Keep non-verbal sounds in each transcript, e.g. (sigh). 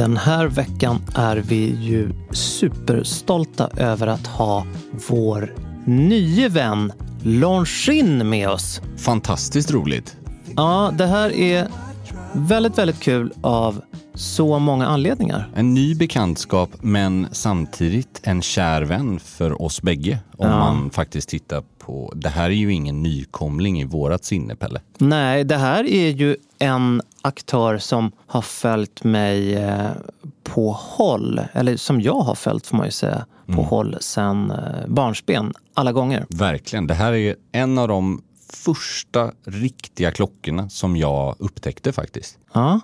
Den här veckan är vi ju superstolta över att ha vår nye vän Longin med oss. Fantastiskt roligt. Ja, det här är väldigt, väldigt kul av så många anledningar. En ny bekantskap men samtidigt en kär vän för oss bägge. Om Ja. man faktiskt tittar på... Det här är ju ingen nykomling i vårat sinne, Pelle. Nej, det här är ju en aktör som har följt mig eh, på håll, eller som jag har följt får man ju säga, på håll sedan eh, barnsben alla gånger. Verkligen. Det här är en av de första riktiga klockorna som jag upptäckte faktiskt. Ja,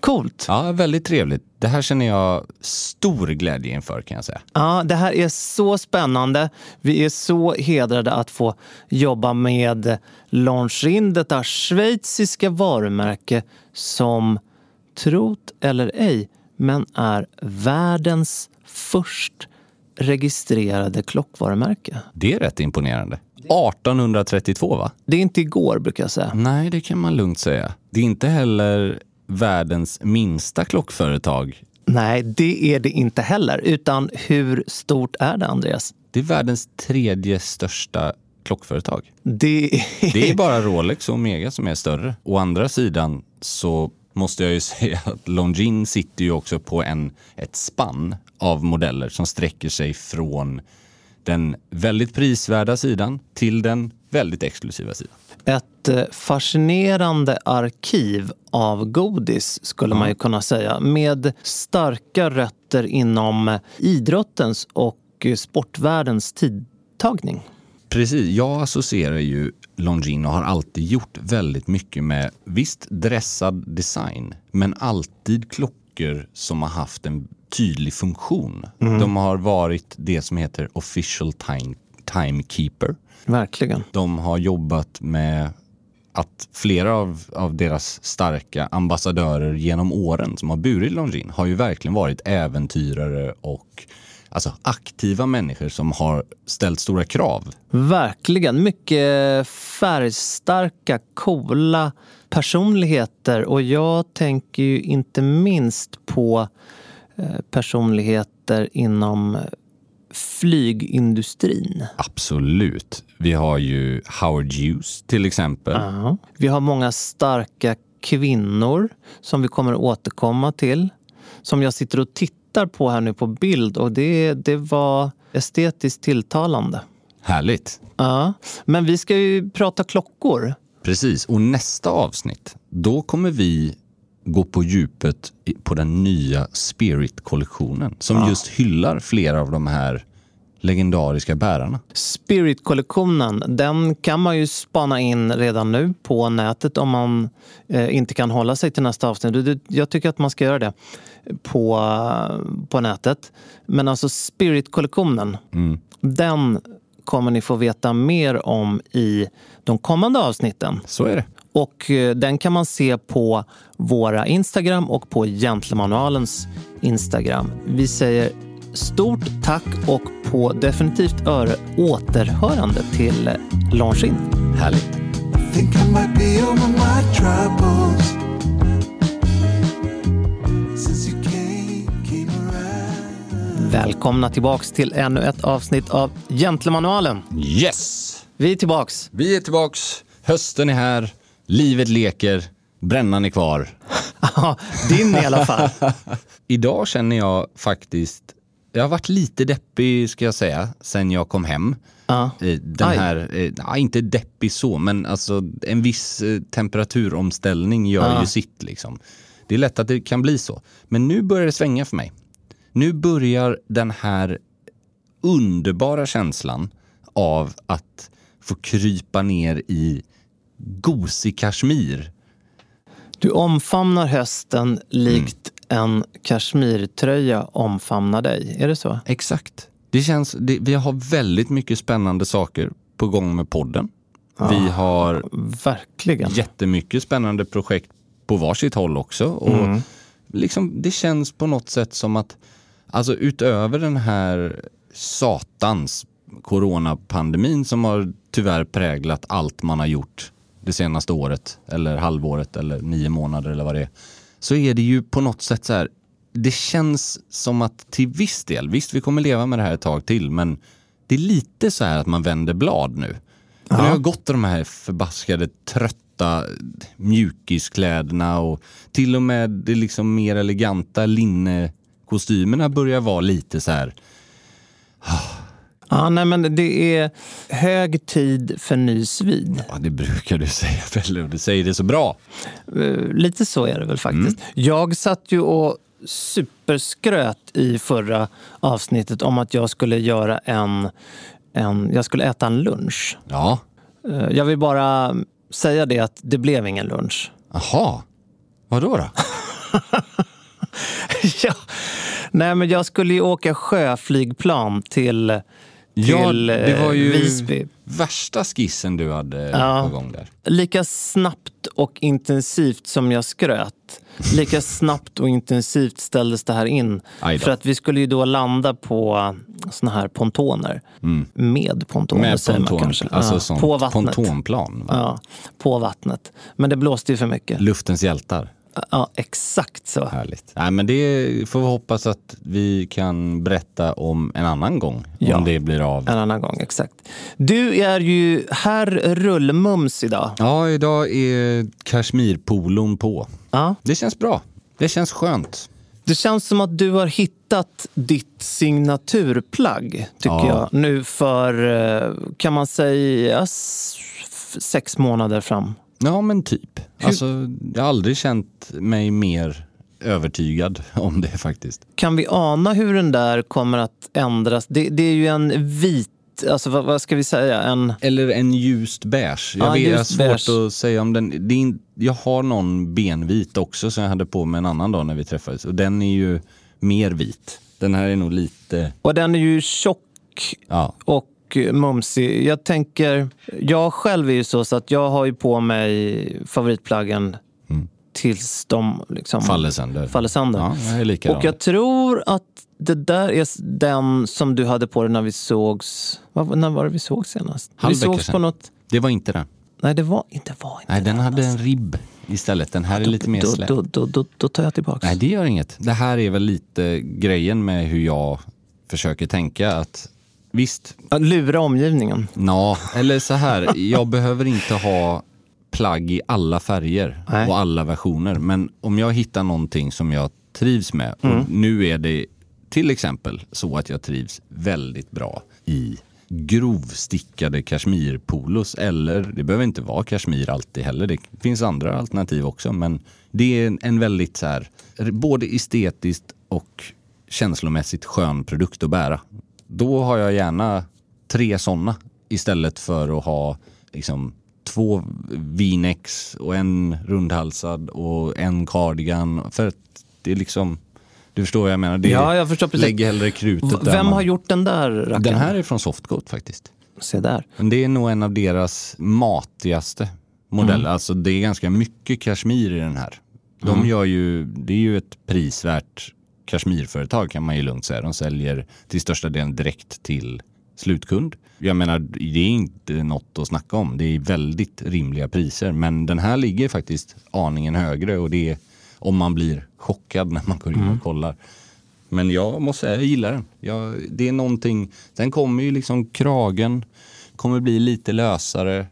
coolt. Ja, väldigt trevligt. Det här känner jag stor glädje inför kan jag säga. Ja, det här är så spännande. Vi är så hedrade att få jobba med Longin, detta schweiziska varumärke som, trot eller ej, men är världens först registrerade klockvarumärke. Det är rätt imponerande. 1832 va? Det är inte igår brukar jag säga. Nej, det kan man lugnt säga. Det är inte heller världens minsta klockföretag. Nej, det är det inte heller. Utan hur stort är det, Andreas? Det är världens tredje största klockföretag. Det är... Det är bara Rolex och Omega som är större. Å andra sidan så måste jag ju (laughs) säga att Longines sitter ju också på en, ett spann av modeller som sträcker sig från den väldigt prisvärda sidan till den väldigt exklusiva sidan. ett eh, fascinerande arkiv av godis, skulle man ju kunna säga. Med starka rötter inom idrottens och sportvärldens tidtagning. Precis, jag associerar ju Longines och har alltid gjort väldigt mycket med visst dressad design, men alltid klockor som har haft en tydlig funktion. De har varit det som heter official time, timekeeper. Verkligen. De har jobbat med att flera av, av deras starka ambassadörer genom åren som har burit Longines har ju verkligen varit äventyrare och alltså aktiva människor som har ställt stora krav. Verkligen. Mycket färgstarka, coola personligheter. Och jag tänker ju inte minst på eh, personligheter inom flygindustrin. Absolut. Vi har ju Howard Hughes till exempel. Ja. Vi har många starka kvinnor som vi kommer att återkomma till. Som jag sitter och tittar på här nu på bild och det, det var estetiskt tilltalande. Härligt. Ja. Men vi ska ju prata klockor. Precis. Och nästa avsnitt, då kommer vi gå på djupet på den nya Spirit-kollektionen som just hyllar flera av de här legendariska bärarna. Spirit-kollektionen, den kan man ju spana in redan nu på nätet om man eh, inte kan hålla sig till nästa avsnitt. Jag tycker att man ska göra det på, på nätet. Men alltså Spirit-kollektionen, den kommer ni få veta mer om i de kommande avsnitten. Så är det. Och eh, den kan man se på våra Instagram och på Gentlemanualens Instagram. Vi säger stort tack och på definitivt öre återhörande till Longin. Härligt. Think I might be over my troubles since you came, came around. Välkomna tillbaks till ännu ett avsnitt av Gentlemanualen. Yes! Vi är tillbaks. Vi är tillbaks. Hösten är här. Livet leker. Brännan är kvar. (laughs) Ja, din i alla fall. (laughs) Idag känner jag faktiskt, jag har varit lite deppig ska jag säga, sen jag kom hem. Ja. Eh, Den Aj. här, eh, inte deppig så, men alltså en viss eh, temperaturomställning gör Ja. ju sitt liksom. Det är lätt att det kan bli så. Men nu börjar det svänga för mig. Nu börjar den här underbara känslan av att få krypa ner i gosig kashmir. Du omfamnar hösten likt en kashmirtröja omfamnar dig. Är det så? Exakt. Det känns, det, vi har väldigt mycket spännande saker på gång med podden. Vi har Verkligen. jättemycket spännande projekt på varsitt håll också. Och liksom, det känns på något sätt som att, alltså utöver den här satans coronapandemin som har tyvärr präglat allt man har gjort det senaste året eller halvåret eller nio månader eller vad det är. Så är det ju på något sätt så här, det känns som att till viss del, visst vi kommer leva med det här ett tag till, men det är lite så här att man vänder blad nu. För det har gått de här förbaskade trötta mjukiskläderna och till och med det liksom mer eleganta linnekostymerna börjar vara lite så här. Ja, nej, men det är hög tid för ny svid. Ja, det brukar du säga (laughs) Pelle och du säger det så bra. Eh, Lite så är det väl faktiskt. Jag satt ju och superskröt i förra avsnittet om att jag skulle göra en, en jag skulle äta en lunch. Ja, Eh, Jag vill bara säga det att det blev ingen lunch. jaha. Vadå då? (laughs) ja. Nej, men jag skulle ju åka sjöflygplan till, till Ja, det var ju eh, Visby. värsta skissen du hade Ja. på gång där. Lika snabbt och intensivt som jag skröt, lika snabbt och intensivt ställdes det här in. För att vi skulle ju då landa på såna här pontoner. Med pontoner Mm. Med säger man ponton, kanske. alltså Ja, på vattnet. pontonplan. va? Ja, på vattnet. Men det blåste ju för mycket. Luftens hjältar. Ja, exakt så. Härligt. Nej, men det får vi hoppas att vi kan berätta om en annan gång. Ja. Om det blir av. En annan gång, exakt. Du är ju herr Rullmums idag. Ja, idag är kashmirpolon på. Ja. Det känns bra. Det känns skönt. Det känns som att du har hittat ditt signaturplagg, tycker Ja. jag. Nu för, eh, kan man säga, sex månader fram. Ja, men typ. Alltså, jag har aldrig känt mig mer övertygad (laughs) om det faktiskt. Kan vi ana hur den där kommer att ändras? Det, det är ju en vit, alltså vad, vad ska vi säga? En, Eller en ljust beige. Jag Ja, vet, jag har svårt beige. att säga om den. Det är, in- jag har någon benvit också som jag hade på mig en annan dag när vi träffades. Och den är ju mer vit. Den här är nog lite... och den är ju tjock Ja, och mumsig. Jag tänker, jag själv är ju så, så att jag har ju på mig favoritplaggen tills de liksom faller sönder. faller sönder. Ja, jag. Och jag tror att det där är den som du hade på dig när vi sågs. Vad, när var det vi sågs senast? Halv vi sågs på något... Det var inte den. Nej, det var inte. Var inte Nej, den det, hade en alltså. ribb istället. Den här är lite mer då, slätt. då, då, då, då tar jag tillbaka. Nej, det gör inget. Det här är väl lite grejen med hur jag försöker tänka. att Visst, Lura omgivningen. Ja, eller så här. Jag behöver inte ha plagg i alla färger Nej. och alla versioner. Men om jag hittar någonting som jag trivs med. Mm. Och nu är det till exempel så att jag trivs väldigt bra i grovstickade kashmirpolos. Eller det behöver inte vara kashmir alltid heller. Det finns andra alternativ också. Men det är en, en väldigt så här, både estetiskt och känslomässigt skön produkt att bära. Då har jag gärna tre sådana istället för att ha liksom två v-necks och en rundhalsad och en cardigan. För att det är liksom, du förstår vad jag menar? Det Ja, jag förstår precis. Lägger hellre krutet V- där Vem har gjort den där rackaren? Den här är från Softcoat faktiskt. Se där. Men det är nog en av deras matigaste modell. Mm. Alltså det är ganska mycket kashmir i den här. De Mm. gör ju, det är ju ett prisvärt kashmirföretag kan man ju lugnt säga. De säljer till största delen direkt till slutkund. Jag menar, det är inte något att snacka om. Det är väldigt rimliga priser. Men den här ligger faktiskt aningen högre och det är om man blir chockad när man går in och kollar. Men jag måste säga, jag gillar den. Jag, det är någonting, den kommer ju liksom kragen, kommer bli lite lösare.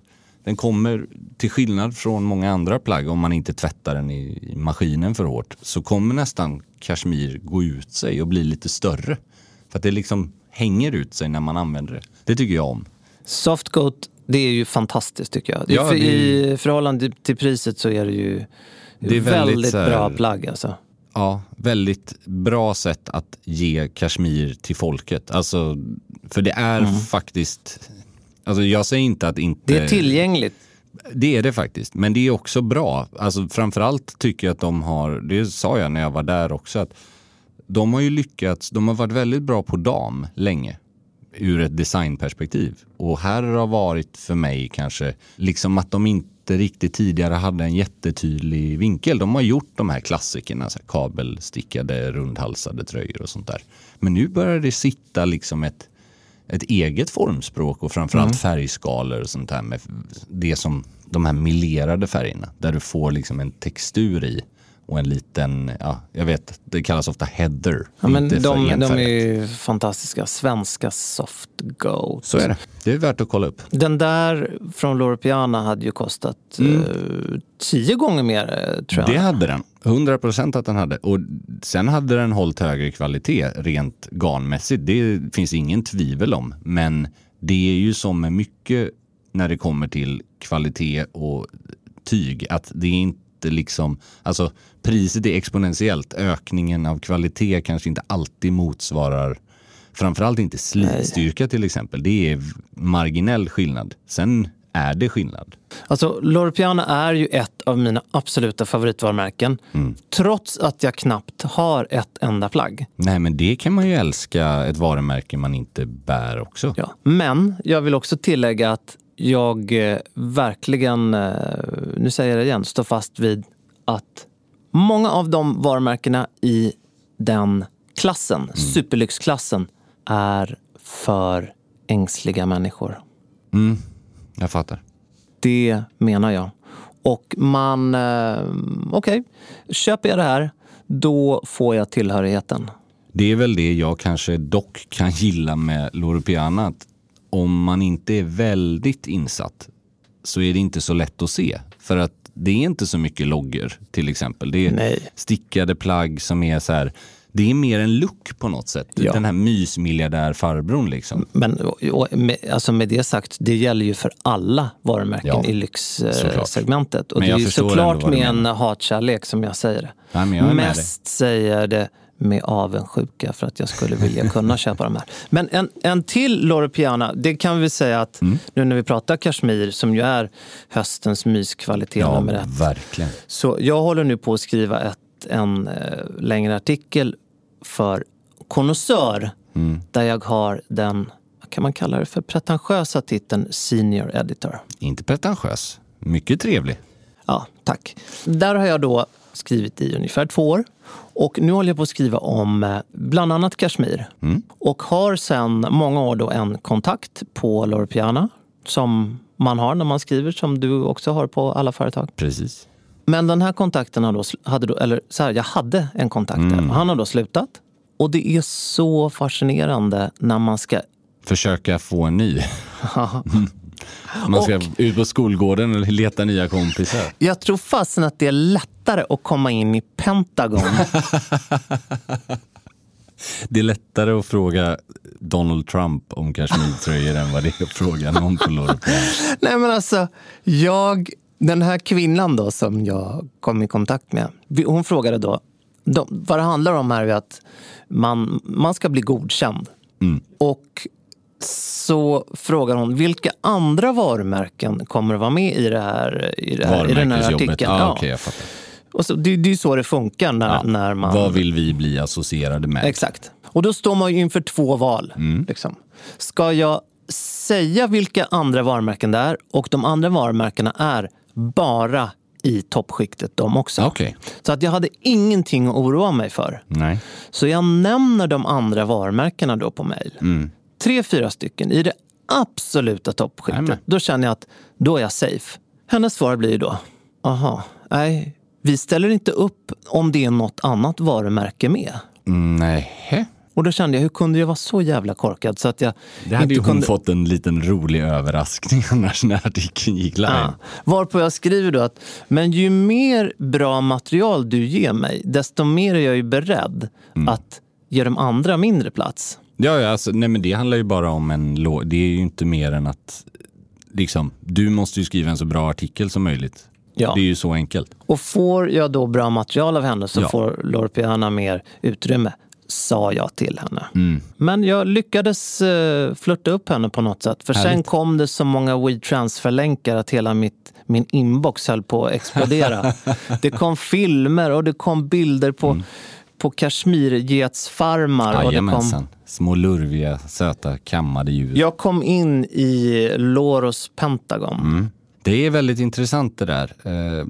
Den kommer, till skillnad från många andra plagg, om man inte tvättar den i, i maskinen för hårt, så kommer nästan kashmir gå ut sig och bli lite större. För att det liksom hänger ut sig när man använder det. Det tycker jag om. Softcoat, det är ju fantastiskt tycker jag. Ja, det I förhållande till priset så är det ju Det är väldigt, väldigt här- bra plagg alltså. Ja, väldigt bra sätt att ge kashmir till folket. Alltså, för det är faktiskt, alltså jag säger inte att inte... Det är tillgängligt. Det är det faktiskt, men det är också bra. Alltså framförallt tycker jag att de har, det sa jag när jag var där också, att de har ju lyckats, de har varit väldigt bra på dam länge ur ett designperspektiv. Och här har varit för mig kanske liksom att de inte riktigt tidigare hade en jättetydlig vinkel. De har gjort de här klassikerna, så här kabelstickade, rundhalsade tröjor och sånt där. Men nu börjar det sitta liksom ett, ett eget formspråk och framförallt färgskalor och sånt här med det som de här melerade färgerna där du får liksom en textur i och en liten, ja, jag vet, det kallas ofta heather. Ja, men de, de är ju fantastiska. Svenska Softgoat. Så är det. Det är värt att kolla upp. Den där från Loro Piana hade ju kostat eh, tio gånger mer eh, tror jag. Mm. Det hade den. 100 procent att den hade. Och sen hade den hållit högre kvalitet rent garnmässigt. Det finns ingen tvivel om. Men det är ju som med mycket när det kommer till kvalitet och tyg. Att det är inte liksom, alltså priset är exponentiellt. Ökningen av kvalitet kanske inte alltid motsvarar Framförallt inte slitstyrka till exempel. Det är marginell skillnad. Sen är det skillnad. Alltså, Loro Piana är ju ett av mina absoluta favoritvarumärken. Mm. Trots att jag knappt har ett enda plagg. Nej, men det kan man ju älska ett varumärke man inte bär också. Ja. Men jag vill också tillägga att jag eh, verkligen, eh, nu säger jag det igen, står fast vid att många av de varumärkena i den klassen, superlyxklassen, är för ängsliga människor. Jag fattar. Det menar jag. Och man, eh, okej, köper jag det här, då får jag tillhörigheten. Det är väl det jag kanske dock kan gilla med Loro Piana. Att om man inte är väldigt insatt så är det inte så lätt att se. För att det är inte så mycket loggor till exempel. Det är Nej. stickade plagg som är så här. Det är mer en look på något sätt. Ja. Den här mysmiljardärfarbrorn liksom. Men och, med, alltså med det sagt, det gäller ju för alla varumärken Ja, i lyxsegmentet. Och det är ju såklart med en hatkärlek som jag säger det. Nej, men jag Mest säger det med avundsjuka för att jag skulle vilja kunna (laughs) köpa de här. Men en, en till Loro Piana, det kan vi säga att Mm. nu när vi pratar kashmir som ju är höstens myskvalitet Ja, nummer ett. verkligen. Så jag håller nu på att skriva ett, en eh, längre artikel för Connoisseur Mm. där jag har den, vad kan man kalla det för, pretentiösa titeln Senior Editor. Inte pretentiös. Mycket trevlig. Ja, tack. Där har jag då skrivit i ungefär två år. Och nu håller jag på att skriva om eh, bland annat Kashmir. Och har sedan många år då en kontakt på Loro Piana som man har när man skriver, som du också har på alla företag. Precis. Men den här kontakten har då, hade då, eller så här, jag hade en kontakt där. Han har då slutat. Och det är så fascinerande när man ska Försöka få en ny. (laughs) Man ska Och- ut på skolgården och leta nya kompisar. Jag tror fasen att det är lättare att komma in i Pentagon. (laughs) Det är lättare att fråga Donald Trump om kashmirtröjor än vad det är att fråga någon på Piana. Nej men alltså, jag, den här kvinnan då som jag kom i kontakt med, hon frågade då, de, vad det handlar om här är att man, man ska bli godkänd. Och så frågar hon, vilka andra varumärken kommer att vara med i, det här, i, det här, i den här artikeln? Ja, okej, jag fattar. Och så, det, det är ju så det funkar när, Ja. när man... Vad vill vi bli associerade med? Exakt. Och då står man ju inför två val. Mm. Liksom. Ska jag säga vilka andra varumärken det är och de andra varumärkena är bara i toppskiktet de också. Okej. Så att jag hade ingenting att oroa mig för. Nej. Så jag nämner de andra varumärkena då på mejl. Mm. Tre, fyra stycken i det absoluta toppskiktet. Jajamän. Då känner jag att då är jag safe. Hennes svar blir då, aha, nej, vi ställer inte upp om det är något annat varumärke med. Mm, Nej. Och då kände jag, hur kunde jag vara så jävla korkad så att jag Det hade inte ju hon kunde... fått en liten rolig överraskning (laughs) annars när artikeln gick live. Ja. Varpå jag skriver då att, men ju mer bra material du ger mig, desto mer är jag ju beredd Mm. att ge de andra mindre plats. Ja, ja alltså, nej, men det handlar ju bara om en lå- Det är ju inte mer än att liksom, du måste ju skriva en så bra artikel som möjligt. Ja. Det är ju så enkelt. Och får jag då bra material av henne så Ja. får Lorpiana mer utrymme, sa jag till henne. Mm. Men jag lyckades uh, flirta upp henne på något sätt. För sen Härligt. kom det så många WeTransfer-länkar att hela mitt, min inbox höll på att explodera. (laughs) det kom filmer och det kom bilder på, på kashmirgetsfarmar. och det kom, Jajamensan. Små lurviga, söta, kammade djur. jag kom in i Loros Pentagon. Mm. Det är väldigt intressant det där. Eh,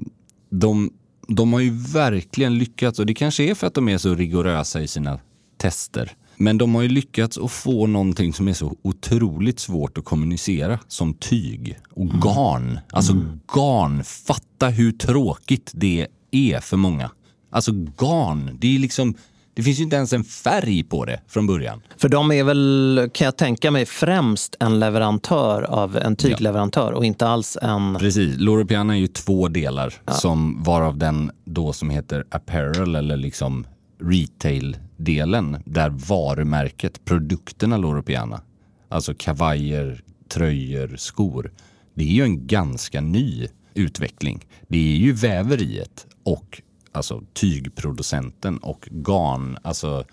De, de har ju verkligen lyckats, och det kanske är för att de är så rigorösa i sina tester. Men de har ju lyckats att få någonting som är så otroligt svårt att kommunicera som tyg och garn. Alltså garn, fatta hur tråkigt det är för många. Alltså garn, det är liksom, det finns ju inte ens en färg på det från början. För de är väl, kan jag tänka mig, främst en leverantör av en tygleverantör och inte alls en... Precis, Loro Piana är ju två delar som varav den då som heter apparel eller liksom retail-delen där varumärket, produkterna Loro Piana, alltså kavajer, tröjor, skor. Det är ju en ganska ny utveckling. Det är ju väveriet och alltså tygproducenten och garn, alltså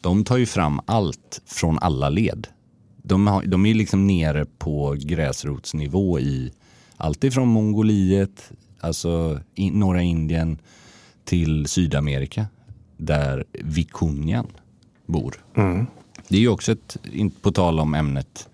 de tar ju fram allt från alla led. De, har, de är liksom nere på gräsrotsnivå i allt ifrån Mongoliet, alltså i norra Indien till Sydamerika där Vikunjan bor. Det är ju också ett, på tal om ämnet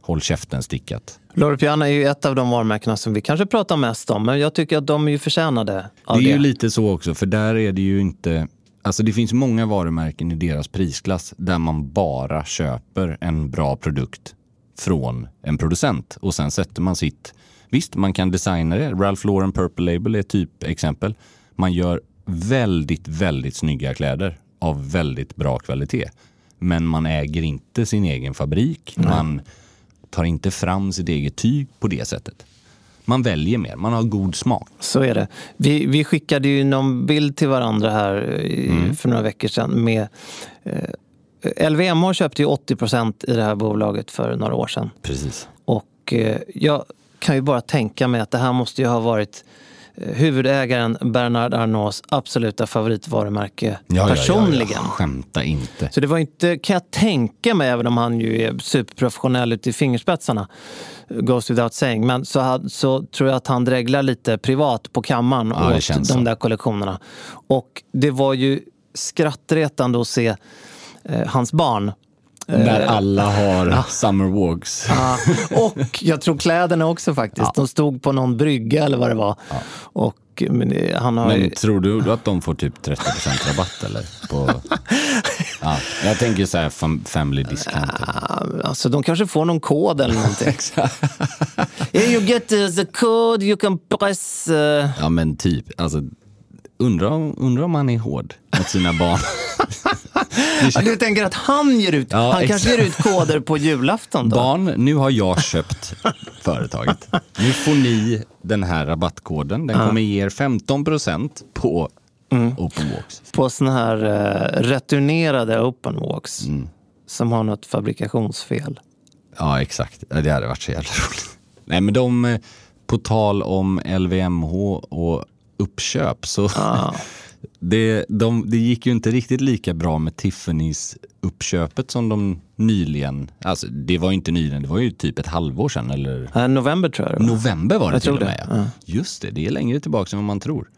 håll käften-stickat. Loro Piana är ju ett av de varumärkena som vi kanske pratar mest om, men jag tycker att de är ju förtjänade av Det det. är ju lite så också, för där är det ju inte... Alltså det finns många varumärken i deras prisklass där man bara köper en bra produkt från en producent och sen sätter man sitt... Visst, man kan designa det. Ralph Lauren Purple Label är ett typexempel. Man gör väldigt, väldigt snygga kläder av väldigt bra kvalitet. Men man äger inte sin egen fabrik. Man tar inte fram sitt eget tyg på det sättet. Man väljer mer, man har god smak. Så är det. Vi, vi skickade ju någon bild till varandra här i, Mm. för några veckor sedan. Med, eh, LVMH köpte ju 80 procent i det här bolaget för några år sedan. Precis. Och eh, jag kan ju bara tänka mig att det här måste ju ha varit eh, huvudägaren Bernard Arnaults absoluta favoritvarumärke personligen. Ja, ja, Skämta inte. Så det var inte, kan jag tänka mig, även om han ju är superprofessionell ute i fingerspetsarna, goes without saying, men så, så tror jag att han dreglar lite privat på kammaren Ja, åt de så. där kollektionerna. Och det var ju skrattretande att se eh, hans barn Där alla har summer walks. Ja, och jag tror kläderna också faktiskt. De stod på någon brygga eller vad det var. Och men han har. Men tror du att de får typ 30% rabatt eller? På... (laughs) Ja, jag tänker så här fam- family discount. Alltså de kanske får någon kod eller någonting. (laughs) you get the code, you can press... Uh... Ja men typ, alltså undrar om, undrar om han är hård mot sina barn. (laughs) Du tänker att han ger ut, Ja, han kanske ger ut koder på julafton då? Barn, nu har jag köpt företaget. Nu får ni den här rabattkoden. Den kommer ge er 15% på open walks. På såna här uh, returnerade open walks. Mm. Som har något fabrikationsfel. Ja, exakt. Det hade varit så jävla roligt. Nej, men de, eh, på tal om LVMH och uppköp så (laughs) det, de, det gick ju inte riktigt lika bra med Tiffany's uppköpet som de nyligen, alltså det var ju inte nyligen, det var ju typ ett halvår sedan eller Uh, november tror jag det var. november var det Jag till och med. det, Ja. Just det, det är längre tillbaka än vad man tror.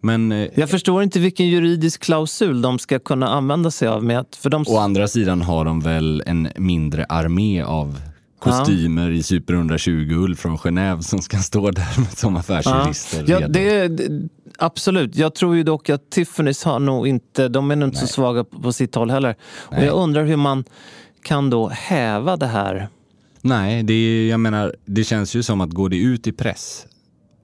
Men eh, Jag förstår inte vilken juridisk klausul de ska kunna använda sig av. Med att, för de... å andra sidan har de väl en mindre armé av kostymer i Super 120-ull från Genève som ska stå där med (laughs) som affärsjurister. Ja, redo. det, det, absolut. Jag tror ju dock att Tiffany's har nog inte, de är nog inte så svaga på, på sitt håll heller. Och Nej. jag undrar hur man kan då häva det här. Nej, det, är, jag menar, det känns ju som att går det ut i press,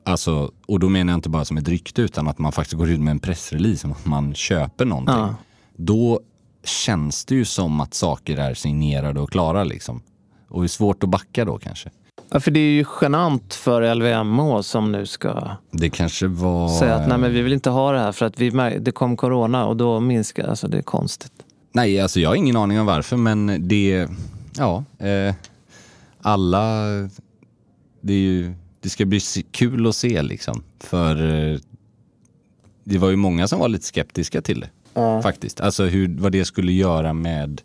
alltså, och då menar jag inte bara som ett rykte utan att man faktiskt går ut med en pressrelease om att man köper någonting. Ja. Då känns det ju som att saker är signerade och klara liksom. Och är svårt att backa då kanske. Ja, för det är ju genant för LVMH som nu ska Det kanske var... säga att nej men vi vill inte ha det här för att vi, det kom corona och då minskar, alltså det är konstigt. Nej, alltså jag har ingen aning om varför, men det... Ja, eh, alla... Det, är ju, det ska bli kul att se liksom. För eh, det var ju många som var lite skeptiska till det. Faktiskt. Alltså hur, vad det skulle göra med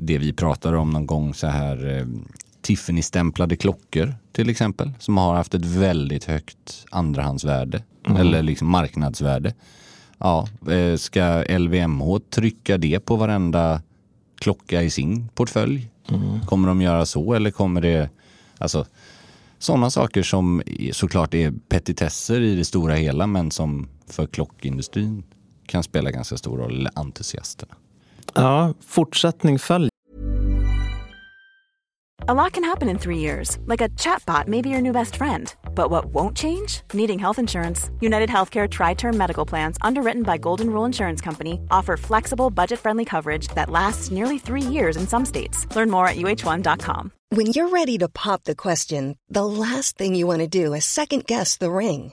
det vi pratade om någon gång så här eh, Tiffany-stämplade klockor till exempel. Som har haft ett väldigt högt andrahandsvärde. Eller liksom marknadsvärde. Ja, eh, ska LVMH trycka det på varenda klocka i sin portfölj? Kommer de göra så eller kommer det, alltså sådana saker som såklart är petitesser i det stora hela men som för klockindustrin kan spela ganska stor roll, eller entusiasterna. Ja, fortsättning följer. A lot can happen in three years, like a chatbot may be your new best friend. But what won't change? Needing health insurance. United Healthcare Tri Term Medical Plans, underwritten by Golden Rule Insurance Company, offer flexible, budget friendly coverage that lasts nearly three years in some states. Learn more at uh1.com. When you're ready to pop the question, the last thing you want to do is second guess the ring.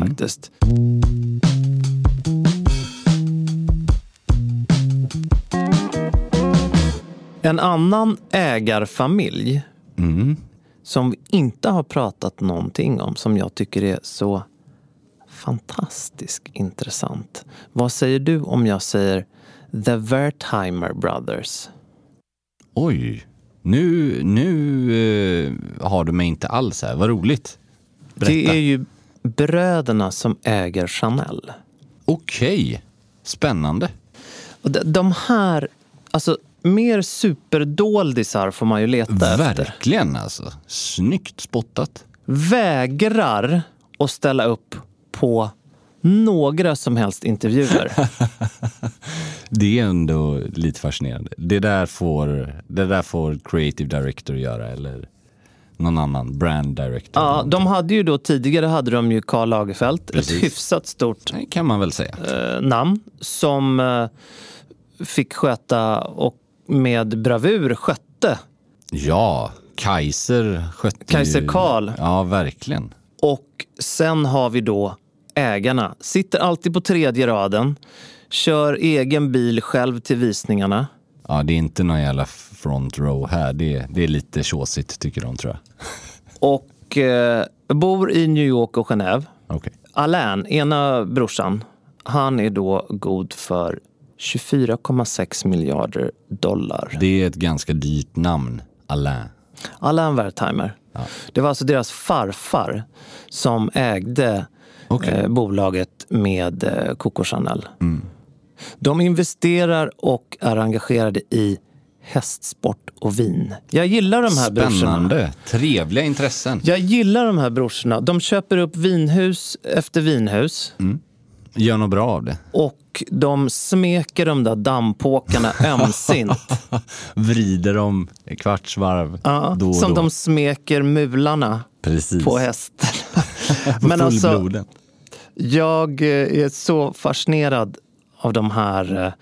Faktiskt. En annan ägarfamilj som vi inte har pratat någonting om, som jag tycker är så fantastiskt intressant. Vad säger du om jag säger The Wertheimer Brothers? Oj, nu, nu eh, har du mig inte alls här. Vad roligt. Berätta. Det är ju bröderna som äger Chanel. Okej, spännande. Och de, här, alltså mer superdoldisar får man ju leta efter. Verkligen alltså. Snyggt spottat. Vägrar att ställa upp på några som helst intervjuer. (laughs) Det är ändå lite fascinerande. Det där får, det där får creative director göra eller någon annan brand director. ja, de hade ju då tidigare hade de ju Karl Lagerfeld, Precis. ett hyfsat stort Det kan man väl säga. eh, namn som eh, fick sköta och med bravur skötte. Ja, Kaiser skötte Kaiser. Karl. Ja, verkligen. Och sen har vi då ägarna. Sitter alltid på tredje raden. Kör egen bil själv till visningarna. Ja, det är inte någon jävla front row här. Det är, det är lite tjåsigt tycker de tror jag. Och eh, bor i New York och Genève. Okej. Alain, ena brorsan, han är då god för 24,6 miljarder dollar. Det är ett ganska dyrt namn, Alain. Alain Wertheimer. Det var alltså deras farfar som ägde eh, bolaget med eh, Coco Chanel. Mm. De investerar och är engagerade i hästsport och vin. Jag gillar de här brorsorna. Spännande. Trevliga intressen. Jag gillar de här brorsorna. De köper upp vinhus efter vinhus. Mm. Gör något bra av det. Och de smeker de där dammpåkarna (laughs) ömsint. Vrider dem kvartsvarv Ja, då och som då. de smeker mularna Precis. på hästen. (laughs) Men alltså, jag eh, är så fascinerad av de här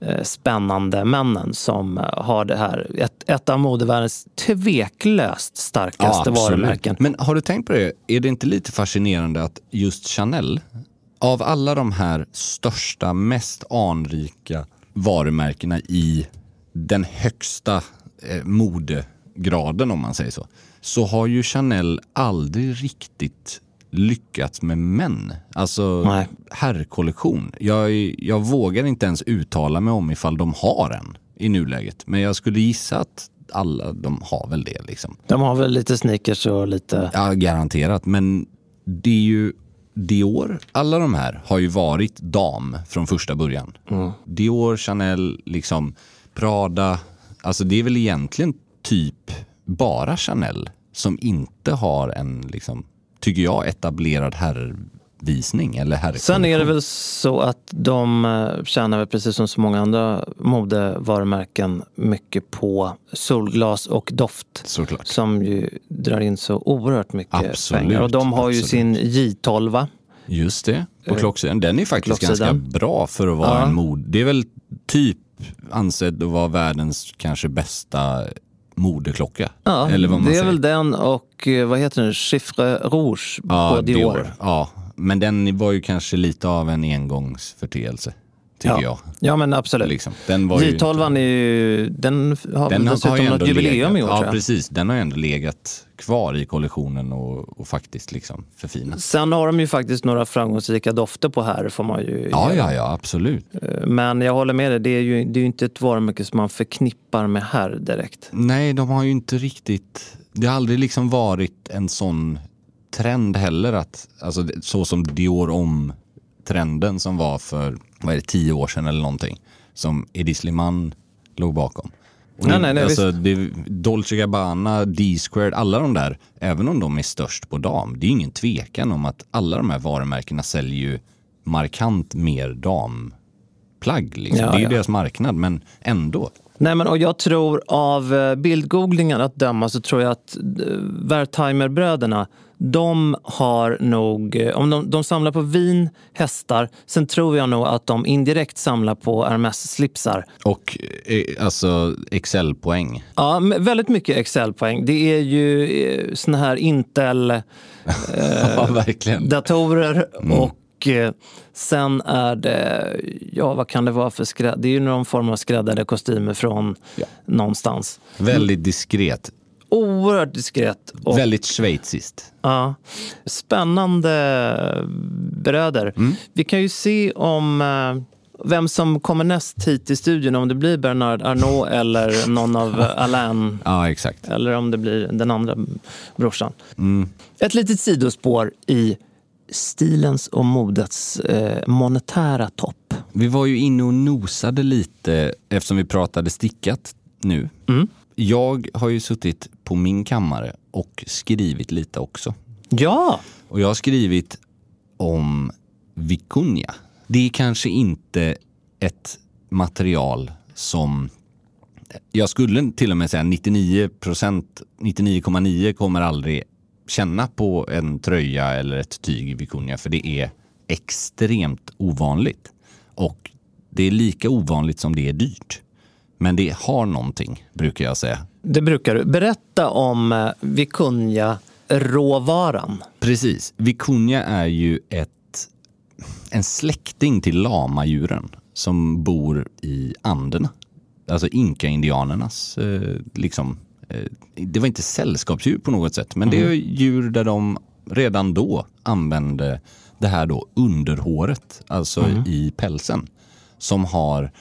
eh, spännande männen som eh, har det här. Ett, ett av modevärldens tveklöst starkaste varumärken. Men har du tänkt på det? Är det inte lite fascinerande att just Chanel, av alla de här största, mest anrika varumärkena i den högsta eh, modegraden om man säger så, så har ju Chanel aldrig riktigt lyckats med män. Alltså Nej. herrkollektion. Jag, jag vågar inte ens uttala mig om ifall de har en i nuläget. Men jag skulle gissa att alla de har väl det liksom. De har väl lite sneakers och lite... Ja, garanterat. Men det är ju Dior, alla de här har ju varit dam från första början. Mm. Dior, Chanel, liksom Prada. Alltså det är väl egentligen typ bara Chanel som inte har en, liksom, tycker jag, etablerad herrvisning eller herrkollektion. Sen är det väl så att de eh, tjänar väl precis som så många andra modevarumärken mycket på solglas och doft. Såklart. Som ju drar in så oerhört mycket Absolut, pengar. Och de har ju absolut. sin J12. Just det, på Eh, klocksidan. Den är faktiskt ganska bra för att vara Ja. en mod. Det är väl typ ansedd att vara världens kanske bästa modeklocka. Ja, Eller vad man det är säger. väl den och eh, vad heter den? Chiffre Rouge ja, på Dior. Ja, men den var ju kanske lite av en engångsförteelse. Tycker Ja. jag. Ja men absolut. Liksom. Den var ju J12 är ju, den har den väl dessutom ju något ändå jubileum i år Ja, precis. Den har ju ändå legat kvar i kollektionen och, och faktiskt liksom förfinats. Sen har de ju faktiskt några framgångsrika dofter på här får man ju Ja, ja, ja, absolut. Eh, Men jag håller med dig, det är ju, det är ju inte ett varumärke som man förknippar med herr direkt. Nej, de har ju inte riktigt... Det har aldrig liksom varit en sån trend heller att, alltså så som Dior om-trenden som var för, vad är det, tio år sedan eller någonting. Som Eddie Sliman låg bakom. Nej, nej, nej, alltså, det, Dolce Gabbana, D-Squared, alla de där, även om de är störst på dam, det är ingen tvekan om att alla de här varumärkena säljer ju markant mer damplagg. Liksom. Ja, det är ju ja. deras marknad, men ändå. Nej men och jag tror av eh, bildgooglingar att döma så tror jag att eh, Wertheimer-bröderna de har nog, eh, om de, de samlar på vin, hästar, sen tror jag nog att de indirekt samlar på Hermes-slipsar. Och eh, alltså Excel-poäng. Ja, väldigt mycket Excel-poäng. Det är ju eh, såna här Intel eh, (laughs) Ja, Mm. och eh, sen är det, ja vad kan det vara för skrädd? Det är ju någon form av skräddade kostymer från någonstans. Väldigt diskret. Oerhört diskret. Och, Väldigt schweiziskt. ja, spännande bröder. Mm. Vi kan ju se om eh, vem som kommer näst hit i studion. Om det blir Bernard Arnault eller någon av (laughs) Alain. Ja, exakt. Eller om det blir den andra brorsan. Mm. Ett litet sidospår i stilens och modets eh, monetära topp. Vi var ju inne och nosade lite eftersom vi pratade stickat nu. Mm. Jag har ju suttit på min kammare och skrivit lite också. Ja! Och jag har skrivit om vikunja. Det är kanske inte ett material som jag skulle till och med säga 99 procent, 99,9 kommer aldrig känna på en tröja eller ett tyg i vikunja för det är extremt ovanligt. Och det är lika ovanligt som det är dyrt. Men det har någonting, brukar jag säga. Det brukar du. Berätta om eh, vikunja-råvaran. Precis. Vikunja är ju ett, en släkting till lamadjuren som bor i Anderna. Alltså inka-indianernas, eh, liksom, eh, det var inte sällskapsdjur på något sätt, men det är djur där de redan då använde det här då underhåret, alltså i pälsen. Som har,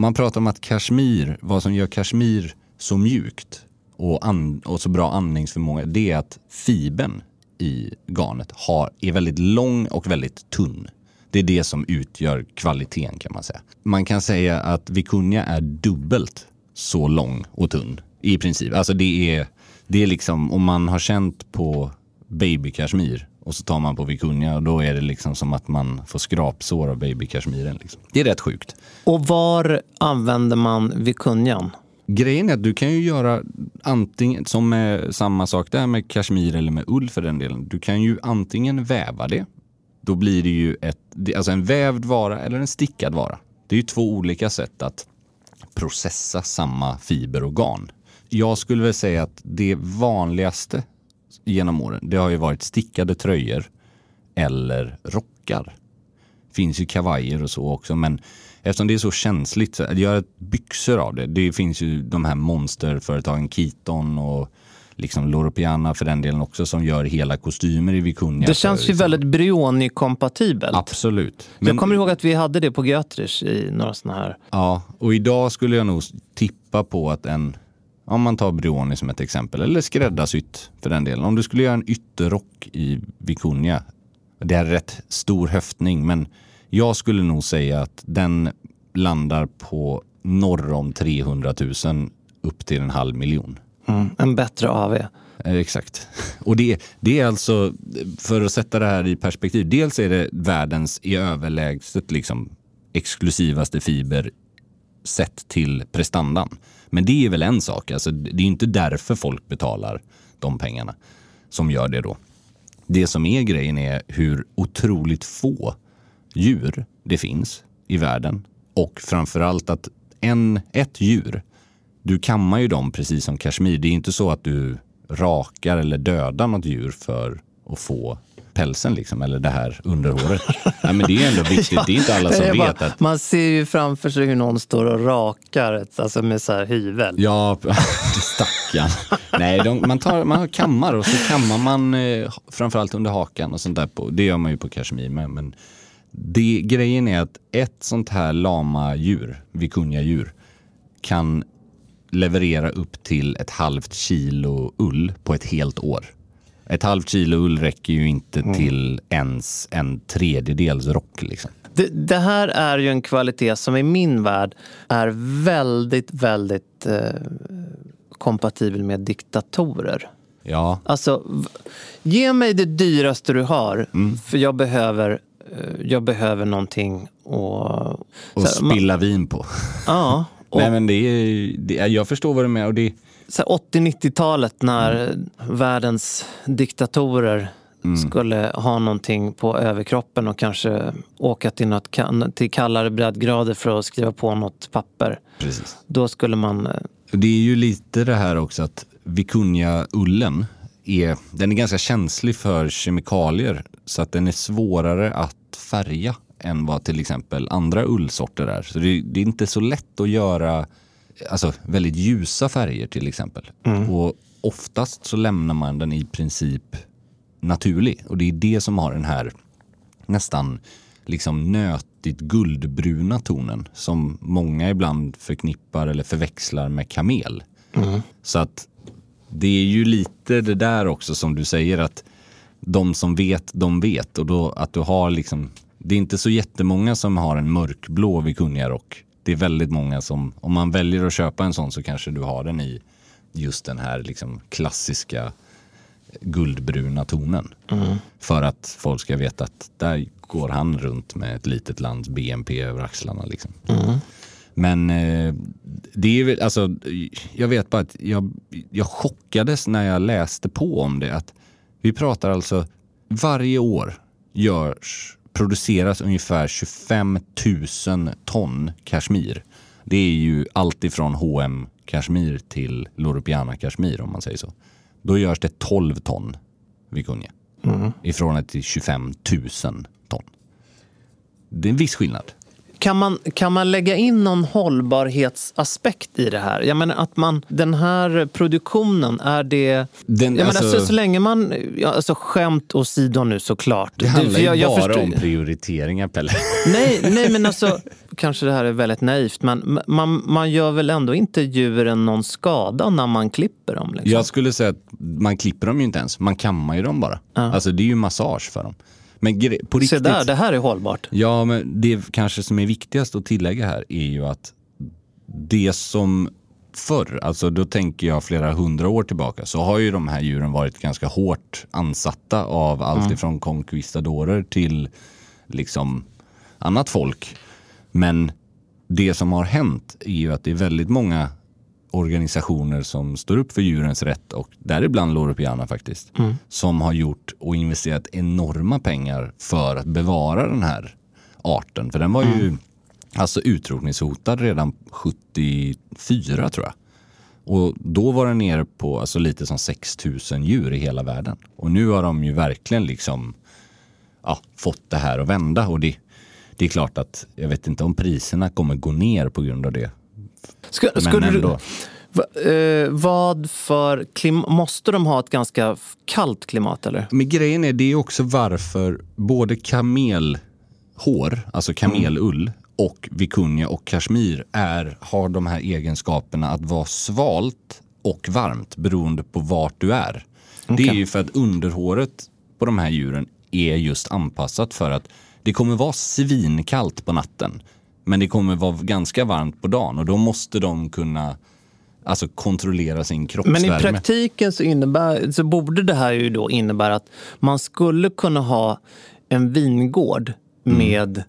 man pratar om att kashmir, vad som gör kashmir så mjukt och, an, och så bra andningsförmåga, det är att fibern i garnet har, är väldigt lång och väldigt tunn. Det är det som utgör kvaliteten kan man säga. Man kan säga att vikunja är dubbelt så lång och tunn i princip. Alltså det är, det är liksom om man har känt på babykashmir och så tar man på vikunja och då är det liksom som att man får skrapsår av babykashmiren. Liksom. Det är rätt sjukt. Och var använder man vikunjan? Grejen är att du kan ju göra antingen, som med samma sak där med kashmir eller med ull för den delen. Du kan ju antingen väva det. Då blir det ju ett, alltså en vävd vara eller en stickad vara. Det är ju två olika sätt att processa samma fiber och garn. Jag skulle väl säga att det vanligaste genom åren, det har ju varit stickade tröjor eller rockar. Finns ju kavajer och så också, men eftersom det är så känsligt, så göra byxor av det. Det finns ju de här monsterföretagen Kiton och liksom Loro Piana för den delen också som gör hela kostymer i vikunja. Det känns ju väldigt Brioni-kompatibelt. Absolut. Men... Jag kommer ihåg att vi hade det på Götrich i några sådana här. Ja, och idag skulle jag nog tippa på att en om man tar Brioni som ett exempel, eller skräddarsytt för den delen. Om du skulle göra en ytterrock i vikunja, det är rätt stor höftning, men jag skulle nog säga att den landar på norr om 300 000 upp till en halv miljon. Mm, en bättre AV. Eh, exakt. (laughs) Och det, det är alltså, för att sätta det här i perspektiv, dels är det världens i överlägset liksom exklusivaste fiber sett till prestandan. Men det är väl en sak, alltså, det är inte därför folk betalar de pengarna som gör det då. Det som är grejen är hur otroligt få djur det finns i världen och framförallt att en, ett djur, du kammar ju dem precis som kashmir. Det är inte så att du rakar eller dödar något djur för att få pälsen liksom, eller det här underhåret. (laughs) Nej, men det är ändå viktigt. ja, det är inte alla som (laughs) vet bara, att... Man ser ju framför sig hur någon står och rakar alltså med så här hyvel. Ja, (laughs) stackarn. Nej, de, man, tar, man har kammar och så kammar man eh, framförallt under hakan och sånt där. På, det gör man ju på kashmir med. Men det, grejen är att ett sånt här lama-djur, vikunja-djur, kan leverera upp till ett halvt kilo ull på ett helt år. Ett halvt kilo ull räcker ju inte mm. till ens en tredjedels rock. Liksom. Det, det, här är ju en kvalitet som i min värld är väldigt, väldigt eh, kompatibel med diktatorer. Ja. Alltså, ge mig det dyraste du har, mm. för jag behöver, eh, jag behöver någonting att... Och spilla man, vin på. Ja. (laughs) Och, Nej, men det är, det är, jag förstår vad du menar. Och det, 80-90-talet när mm. världens diktatorer mm. skulle ha någonting på överkroppen och kanske åka till, något, till kallare breddgrader för att skriva på något papper. Precis. Då skulle man... Eh, det är ju lite det här också att vikunja-ullen är, den är ganska känslig för kemikalier så att den är svårare att färga än vad till exempel andra ullsorter är. Så det, det är inte så lätt att göra alltså, väldigt ljusa färger till exempel. Mm. Och oftast så lämnar man den i princip naturlig. Och det är det som har den här nästan liksom nötigt guldbruna tonen som många ibland förknippar eller förväxlar med kamel. Mm. Så att det är ju lite det där också som du säger att de som vet, de vet. Och då att du har liksom, det är inte så jättemånga som har en mörkblå vikunjarock det är väldigt många som, om man väljer att köpa en sån så kanske du har den i just den här liksom klassiska guldbruna tonen. Mm. För att folk ska veta att där går han runt med ett litet lands BNP över axlarna. Liksom. Mm. Men eh, det är väl, alltså, jag vet bara att jag, jag chockades när jag läste på om det. Att vi pratar alltså, varje år görs produceras ungefär 25 000 ton kashmir. Det är ju allt ifrån H&M kashmir till Loro Piana kashmir om man säger så. Då görs det 12 ton vikunja. Mm. Ifrån ett till 25 000 ton. Det är en viss skillnad. Kan man, kan man lägga in någon hållbarhetsaspekt i det här? Jag menar att man, den här produktionen, är det... Den, jag alltså- menar, så, så länge man... Alltså skämt åsido nu såklart. Det handlar för jag- ju jag bara förstår- om prioriteringar, Pelle. (laughs) Nej, nej, men alltså, kanske det här är väldigt naivt, men man, man gör väl ändå inte djuren någon skada när man klipper dem? Liksom. Jag skulle säga att man klipper dem ju inte ens, man kammar ju dem bara. Alltså det är ju massage för dem. Men på Se riktigt, där, det här är hållbart. Ja, men det kanske som är viktigast att tillägga här är ju att det som förr, alltså då tänker jag flera hundra år tillbaka, så har ju de här djuren varit ganska hårt ansatta av allt Mm. ifrån conquistadorer till liksom annat folk. Men det som har hänt är ju att det är väldigt många organisationer som står upp för djurens rätt och däribland Loro Piana faktiskt, Mm. som har gjort och investerat enorma pengar för att bevara den här arten. För den var ju alltså utrotningshotad redan 74 tror jag. Och då var den nere på alltså lite som 6000 djur i hela världen. Och nu har de ju verkligen liksom ja, fått det här att vända. Och det, det är klart att jag vet inte om priserna kommer gå ner på grund av det. Ska, skulle du, ändå. va, eh, vad för klim, Måste de ha ett ganska kallt klimat eller? Men grejen är, det är också varför både kamelhår, alltså kamelull, och vikunja och kashmir är, har de här egenskaperna att vara svalt och varmt beroende på vart du är. Det är ju för att underhåret på de här djuren är just anpassat för att det kommer vara svinkallt på natten. Men det kommer vara ganska varmt på dagen och då måste de kunna alltså, kontrollera sin Men kroppsvärme. i praktiken så, innebär, så borde det här ju då innebära att man skulle kunna ha en vingård Mm. med,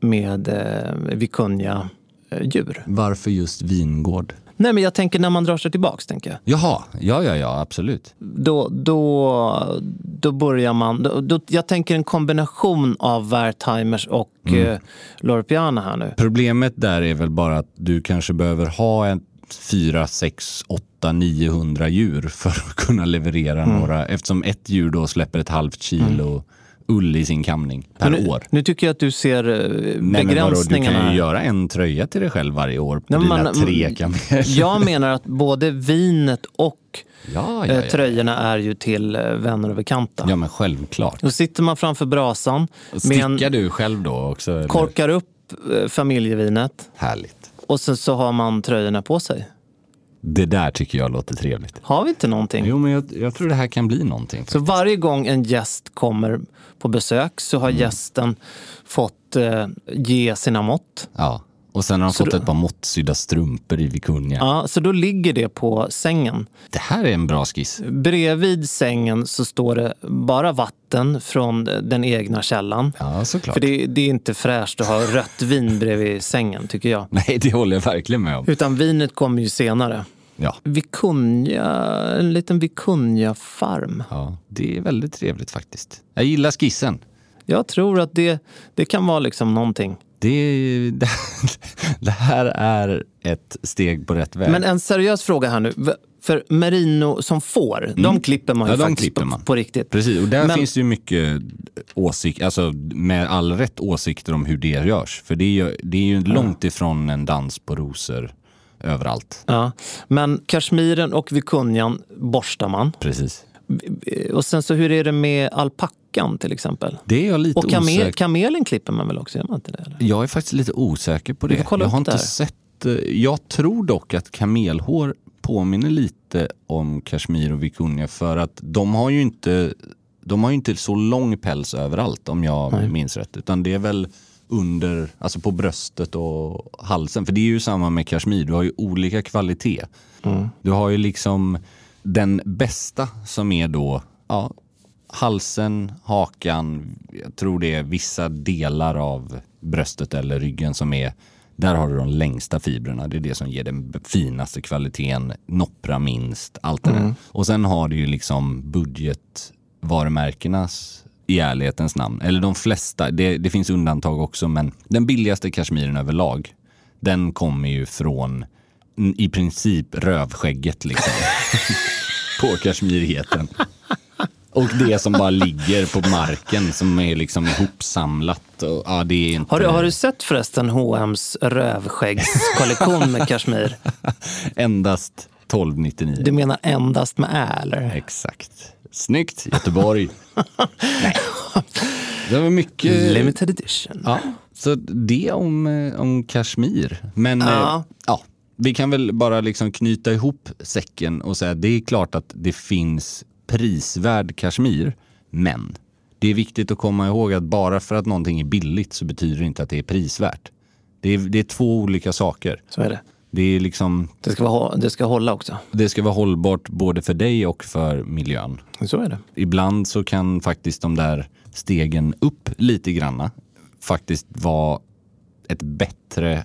med eh, vikunja-djur. Varför just vingård? Nej, men jag tänker när man drar sig tillbaks, tänker jag. Jaha, ja, ja, ja, absolut. Då, då, då börjar man... Då, då, jag tänker en kombination av Wertheimers och Mm. eh, Lorpiana här nu. Problemet där är väl bara att du kanske behöver ha en 4, 6, 8, 900 djur för att kunna leverera Mm. några. Eftersom ett djur då släpper ett halvt kilo ull i sin kamning per nu, år. Nu tycker jag att du ser eh, Nej, vadå, du begränsningarna. kan ju göra en tröja till dig själv varje år på Nej, dina men- tre kameler. (laughs) Jag menar att både vinet och ja, eh, ja. tröjorna är ju till eh, vänner och bekanta. Ja, men självklart. Då sitter man framför brasan, Stickar en, du själv då också? eller? korkar upp eh, familjevinet Härligt. och sen så har man tröjorna på sig. Det där tycker jag låter trevligt. Har vi inte någonting? Jo, men jag, jag tror det här kan bli någonting. Så varje gång en gäst kommer på besök så Mm. har gästen fått eh, ge sina mått. Ja, och sen har de Så fått då- ett par måttsydda strumpor i vikunja. Ja, så då ligger det på sängen. Det här är en bra skiss. Bredvid sängen så står det bara vatten från den egna källan. Ja, såklart. För det, det är inte fräscht att ha rött vin bredvid sängen tycker jag. Nej, det håller jag verkligen med om. Utan vinet kommer ju senare. Ja. Vikunja, en liten vikunja-farm. Ja, det är väldigt trevligt faktiskt. Jag gillar skissen. Jag tror att det, det kan vara liksom någonting. Det, (laughs) det, det här är ett steg på rätt väg. Men en seriös fråga här nu. För merino som får, de klipper man ju Mm. Ja, de faktiskt klipper på, man. på riktigt. Precis, och där Men- finns det ju mycket åsikter, alltså med all rätt åsikter om hur det görs. För det är ju, det är ju långt ifrån en dans på rosor överallt. Ja, men kashmiren och vikunjan borstar man. Precis. Och sen så hur är det med alpackan till exempel? Det är jag lite Och kamel, osäker kamelen klipper man väl också? Gör man inte det? Eller? Jag är faktiskt lite osäker på det. Jag har inte här. sett... eh, Jag tror dock att kamelhår påminner lite om kashmir och vikunja för att de har ju inte, de har ju inte så lång päls överallt om jag Nej. minns rätt. Utan det är väl under, alltså på bröstet och halsen. För det är ju samma med kashmir, du har ju olika kvalitet. Mm. Du har ju liksom den bästa som är då ja, halsen, hakan, jag tror det är vissa delar av bröstet eller ryggen som är där har du de längsta fibrerna. Det är det som ger den finaste kvaliteten, noppra minst, allt det där. Mm. Och sen har du ju liksom budgetvarumärkenas i ärlighetens namn, eller de flesta, det, det finns undantag också, men den billigaste kashmiren överlag, den kommer ju från i princip rövskägget liksom. (laughs) på kashmirheten. Och det som bara ligger på marken som är liksom ihopsamlat. Och, ja, det är inte... Har du, har du sett förresten H&M's rövskäggskollektion med kashmir? (laughs) Endast 12,99. Du menar endast med ä, eller? Exakt. Snyggt, Göteborg. (laughs) Nej. Det var mycket... Limited edition. Ja, så det om, eh, om Kashmir. Men Ja. eh, ja, vi kan väl bara liksom knyta ihop säcken och säga att det är klart att det finns prisvärd Kashmir, men det är viktigt att komma ihåg att bara för att någonting är billigt så betyder det inte att det är prisvärt. Det är, det är två olika saker. Så är det. Det är liksom... Det ska, vara, det ska hålla också. Det ska vara hållbart både för dig och för miljön. Så är det. Ibland så kan faktiskt de där stegen upp lite granna faktiskt vara ett bättre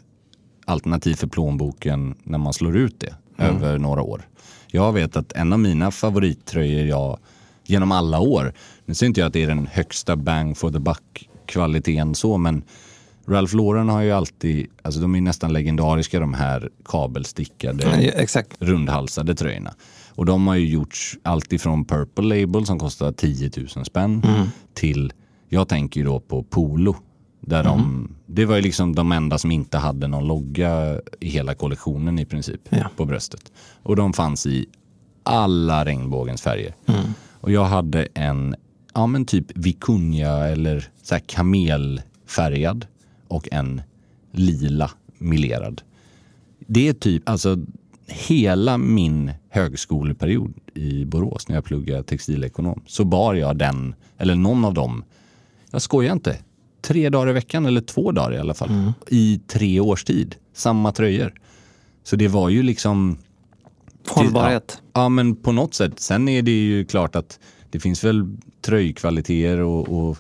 alternativ för plånboken när man slår ut det Mm. över några år. Jag vet att en av mina favorittröjor jag genom alla år, nu säger inte jag att det är den högsta bang for the buck kvaliteten så, men Ralph Lauren har ju alltid, alltså de är nästan legendariska de här kabelstickade, Ja, rundhalsade tröjorna. Och de har ju gjorts allt ifrån Purple Label som kostar 10 000 spänn Mm. till, jag tänker ju då på Polo. Där de, Mm. det var ju liksom de enda som inte hade någon logga i hela kollektionen i princip på bröstet. Och de fanns i alla regnbågens färger. Mm. Och jag hade en, ja men typ vikunja eller så här kamelfärgad och en lila milerad. Det är typ, alltså hela min högskoleperiod i Borås när jag pluggade textilekonom så bar jag den, eller någon av dem, jag skojar inte, tre dagar i veckan eller två dagar i alla fall. I tre års tid. Samma tröjor. Så det var ju liksom... Hållbarhet. Ja, ja, men på något sätt. Sen är det ju klart att det finns väl tröjkvaliteter och, och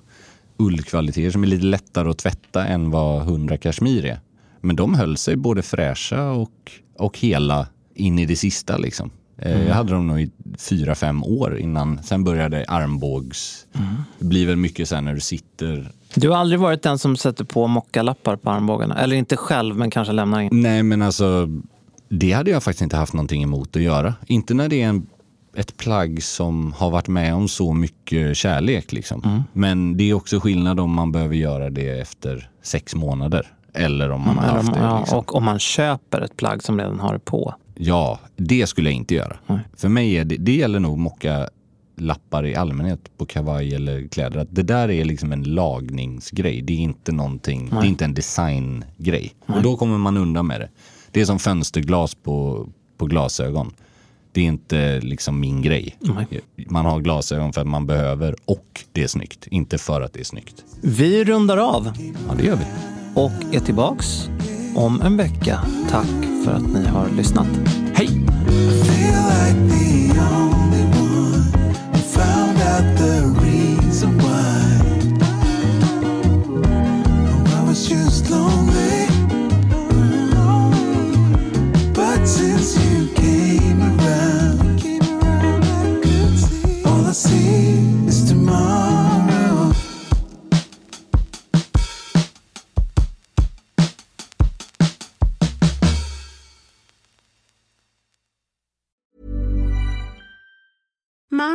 ullkvaliteter som är lite lättare att tvätta än vad 100 kashmir är. Men de höll sig både fräscha och, och hela in i det sista. Liksom. Eh, Mm. Jag hade dem nog i fyra, fem år innan. Sen började armbågs... Det blir väl mycket sen när du sitter Du har aldrig varit den som sätter på mockalappar på armbågarna? Eller inte själv, men kanske lämnar in? Nej, men alltså det hade jag faktiskt inte haft någonting emot att göra. Inte när det är en, ett plagg som har varit med om så mycket kärlek. Liksom. Men det är också skillnad om man behöver göra det efter sex månader. Eller om man har Eller haft det. ja, Liksom. Och om man köper ett plagg som redan har det på. Ja, det skulle jag inte göra. För mig är det, det gäller nog mocka lappar i allmänhet på kavaj eller kläder. Att det där är liksom en lagningsgrej. Det är inte någonting, det är Nej. inte en designgrej. Och då kommer man undan med det. Det är som fönsterglas på, på glasögon. Det är inte liksom min grej. Man har glasögon för att man behöver och det är snyggt. Inte för att det är snyggt. Vi rundar av. Ja, det gör vi. Och är tillbaks om en vecka. Tack för att ni har lyssnat. Hej!